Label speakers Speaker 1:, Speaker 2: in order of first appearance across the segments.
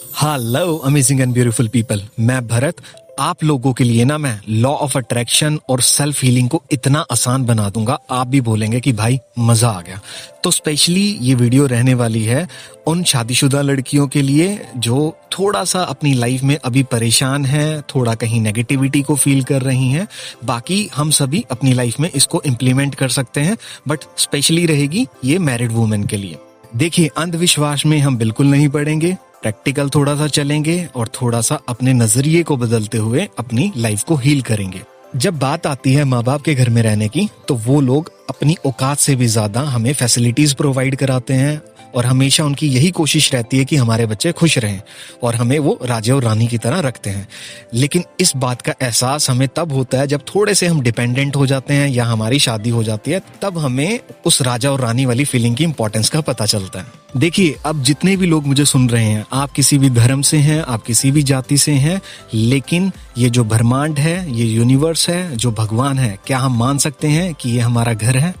Speaker 1: Hello amazing and beautiful people मैं भरत, आप लोगों के लिए ना मैं लॉ ऑफ़ अट्रैक्शन और सेल्फ हीलिंग को इतना आसान बना दूँगा, आप भी बोलेंगे कि भाई, मज़ा आ गया। तो स्पेशली ये वीडियो रहने वाली है उन शादीशुदा लड़कियों के लिए जो थोड़ा सा अपनी लाइफ में अभी परेशान है, थोड़ा कहीं नेगेटिविटी को फील कर रही हैं। बाकी हम सभी अपनी लाइफ में इसको इम्प्लीमेंट कर सकते हैं बट स्पेशली रहेगी ये मैरिड वुमेन के लिए। देखिए, अंधविश्वास में हम बिल्कुल नहीं पड़ेंगे। प्रैक्टिकल थोड़ा सा चलेंगे और थोड़ा सा अपने नज़रिए को बदलते हुए अपनी लाइफ को हील करेंगे। जब बात आती है माँ बाप के घर में रहने की तो वो लोग अपनी औकात से भी ज़्यादा हमें फैसिलिटीज़ प्रोवाइड कराते हैं और हमेशा उनकी यही कोशिश रहती है कि हमारे बच्चे खुश रहें और हमें वो राजा और रानी की तरह रखते हैं। लेकिन इस बात का एहसास हमें तब होता है जब थोड़े से हम डिपेंडेंट हो जाते हैं या हमारी शादी हो जाती है, तब हमें उस राजा और रानी वाली फीलिंग की इंपॉर्टेंस का पता चलता है। देखिए, अब जितने भी लोग मुझे सुन रहे हैं, आप किसी भी धर्म से हैं, आप किसी भी जाति से हैं, लेकिन ये जो ब्रह्मांड है, ये यूनिवर्स है, जो भगवान है, क्या हम मान सकते हैं कि ये हमारा घर है?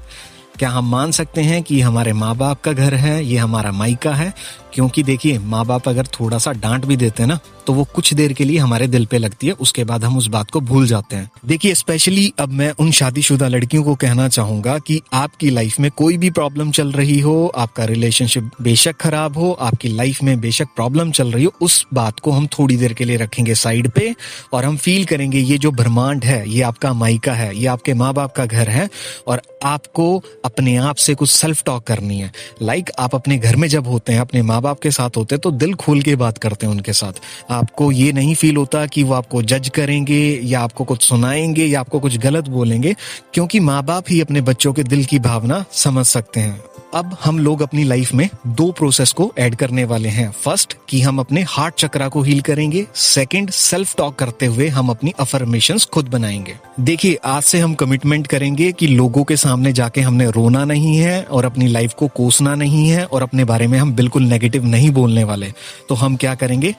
Speaker 1: क्या हम मान सकते हैं कि हमारे माँ बाप का घर है, ये हमारा माइका है? क्योंकि देखिए माँ बाप अगर थोड़ा सा डांट भी देते हैं ना तो वो कुछ देर के लिए हमारे दिल पे लगती है, उसके बाद हम उस बात को भूल जाते हैं। देखिए स्पेशली अब मैं उन शादीशुदा लड़कियों को कहना चाहूँगा कि आपकी लाइफ में कोई भी प्रॉब्लम चल रही हो, आपका रिलेशनशिप बेशक खराब हो, आपकी लाइफ में बेशक प्रॉब्लम चल रही हो, उस बात को हम थोड़ी देर के लिए रखेंगे साइड पे और हम फील करेंगे, ये जो ब्रह्मांड है, ये आपका माइका है, ये आपके माँ बाप का घर है और आपको अपने आप से कुछ सेल्फ टॉक करनी है। लाइक आप अपने घर में जब होते हैं, अपने माँ बाप के साथ होते तो दिल खोल के बात करते हैं उनके साथ। आपको ये नहीं फील होता कि वो आपको जज करेंगे, या आपको कुछ सुनाएँगे, या आपको कुछ गलत बोलेंगे, क्योंकि माँ बाप ही अपने बच्चों के दिल की भावना समझ सकते हैं। अब हम लोग अपनी लाइफ में दो प्रोसेस को ऐड करने वाले हैं। फ़र्स्ट कि हम अपने हार्ट चक्रा को हील करेंगे। सेकंड सेल्फ टॉक करते हुए हम अपनी अफर्मेशन खुद बनाएँगे। देखिए, आज से हम कमिटमेंट करेंगे कि लोगों के सामने जाके हमने रोना नहीं है और अपनी लाइफ को कोसना नहीं है और अपने बारे में हम बिल्कुल नेगेटिव नहीं बोलने वाले। तो हम क्या करेंगे?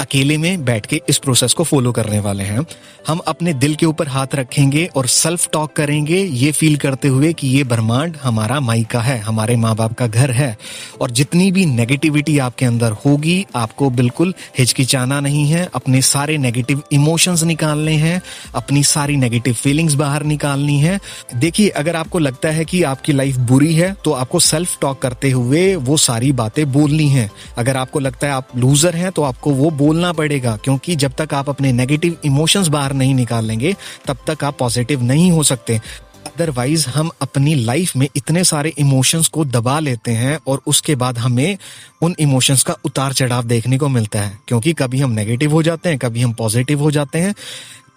Speaker 1: अकेले में बैठ के इस प्रोसेस को फॉलो करने वाले हैं। हम अपने दिल के ऊपर हाथ रखेंगे और सेल्फ टॉक करेंगे, ये फील करते हुए कि ये ब्रह्मांड हमारा माई का है, हमारे माँ बाप का घर है। और जितनी भी नेगेटिविटी आपके अंदर होगी, आपको बिल्कुल हिचकिचाना नहीं है, अपने सारे नेगेटिव इमोशंस निकालने हैं, अपनी सारी नेगेटिव फीलिंग्स बाहर निकालनी है। देखिए, अगर आपको लगता है कि आपकी लाइफ बुरी है तो आपको सेल्फ टॉक करते हुए वो सारी बातें बोलनी है। अगर आपको लगता है आप लूजर हैं तो आपको वो बोल बोलना पड़ेगा, क्योंकि जब तक आप अपने नेगेटिव इमोशंस बाहर नहीं निकाल लेंगे तब तक आप पॉजिटिव नहीं हो सकते। अदरवाइज़ हम अपनी लाइफ में इतने सारे इमोशंस को दबा लेते हैं और उसके बाद हमें उन इमोशंस का उतार चढ़ाव देखने को मिलता है, क्योंकि कभी हम नेगेटिव हो जाते हैं, कभी हम पॉजिटिव हो जाते हैं।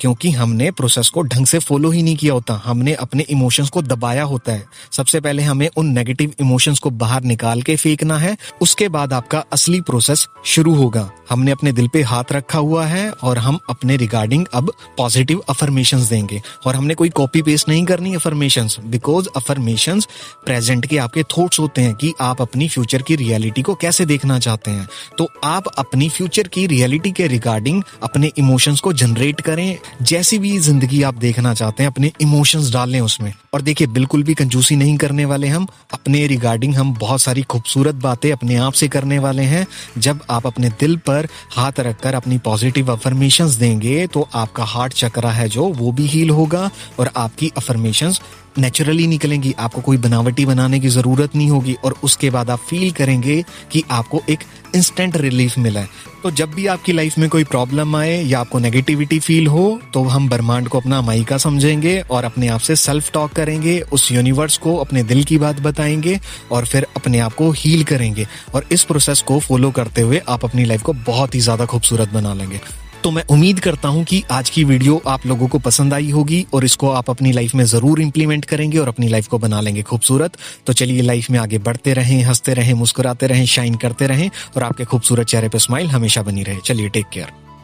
Speaker 1: क्योंकि हमने प्रोसेस को ढंग से फॉलो ही नहीं किया होता। हमने अपने इमोशंस को दबाया होता है। सबसे पहले हमें उन नेगेटिव इमोशंस को बाहर निकाल के फेंकना है। उसके बाद आपका असली प्रोसेस शुरू होगा। हमने अपने दिल पे हाथ रखा हुआ है और हम अपने रिगार्डिंग अब पॉजिटिव अफर्मेशन देंगे। और हमने कोई कॉपी पेस्ट नहीं करनी अफर्मेशन बिकॉज़ अफर्मेशन प्रेजेंट के आपके थॉट्स होते हैं कि आप अपनी फ्यूचर की रियलिटी को कैसे देखना चाहते हैं। तो आप अपनी फ्यूचर की रियलिटी के रिगार्डिंग अपने इमोशंस को जनरेट करें। जैसी भी ज़िंदगी आप देखना चाहते हैं, अपने इमोशंस डालें उसमें। और देखिए, बिल्कुल भी कंजूसी नहीं करने वाले हम, अपने रिगार्डिंग हम बहुत सारी खूबसूरत बातें अपने आप से करने वाले हैं। जब आप अपने दिल पर हाथ रखकर अपनी पॉजिटिव अफर्मेशन देंगे तो आपका हार्ट चक्रा है जो, वो भी हील होगा और आपकी अफर्मेशन नेचुरली निकलेंगी, आपको कोई बनावटी बनाने की ज़रूरत नहीं होगी और उसके बाद आप फील करेंगे कि आपको एक इंस्टेंट रिलीफ मिला है। तो जब भी आपकी लाइफ में कोई प्रॉब्लम आए या आपको नेगेटिविटी फील हो तो हम ब्रह्मांड को अपना माइका समझेंगे और अपने आप से सेल्फ टॉक करेंगे, उस यूनिवर्स को अपने दिल की बात बताएँगे और फिर अपने आप को हील करेंगे। और इस प्रोसेस को फॉलो करते हुए आप अपनी लाइफ को बहुत ही ज़्यादा खूबसूरत बना लेंगे। तो मैं उम्मीद करता हूँ कि आज की वीडियो आप लोगों को पसंद आई होगी और इसको आप अपनी लाइफ में ज़रूर इंप्लीमेंट करेंगे और अपनी लाइफ को बना लेंगे खूबसूरत। तो चलिए लाइफ में आगे बढ़ते रहें, हँसते रहें, मुस्कुराते रहें शाइन करते रहें और आपके खूबसूरत चेहरे पर स्माइल हमेशा बनी रहे। चलिए टेक केयर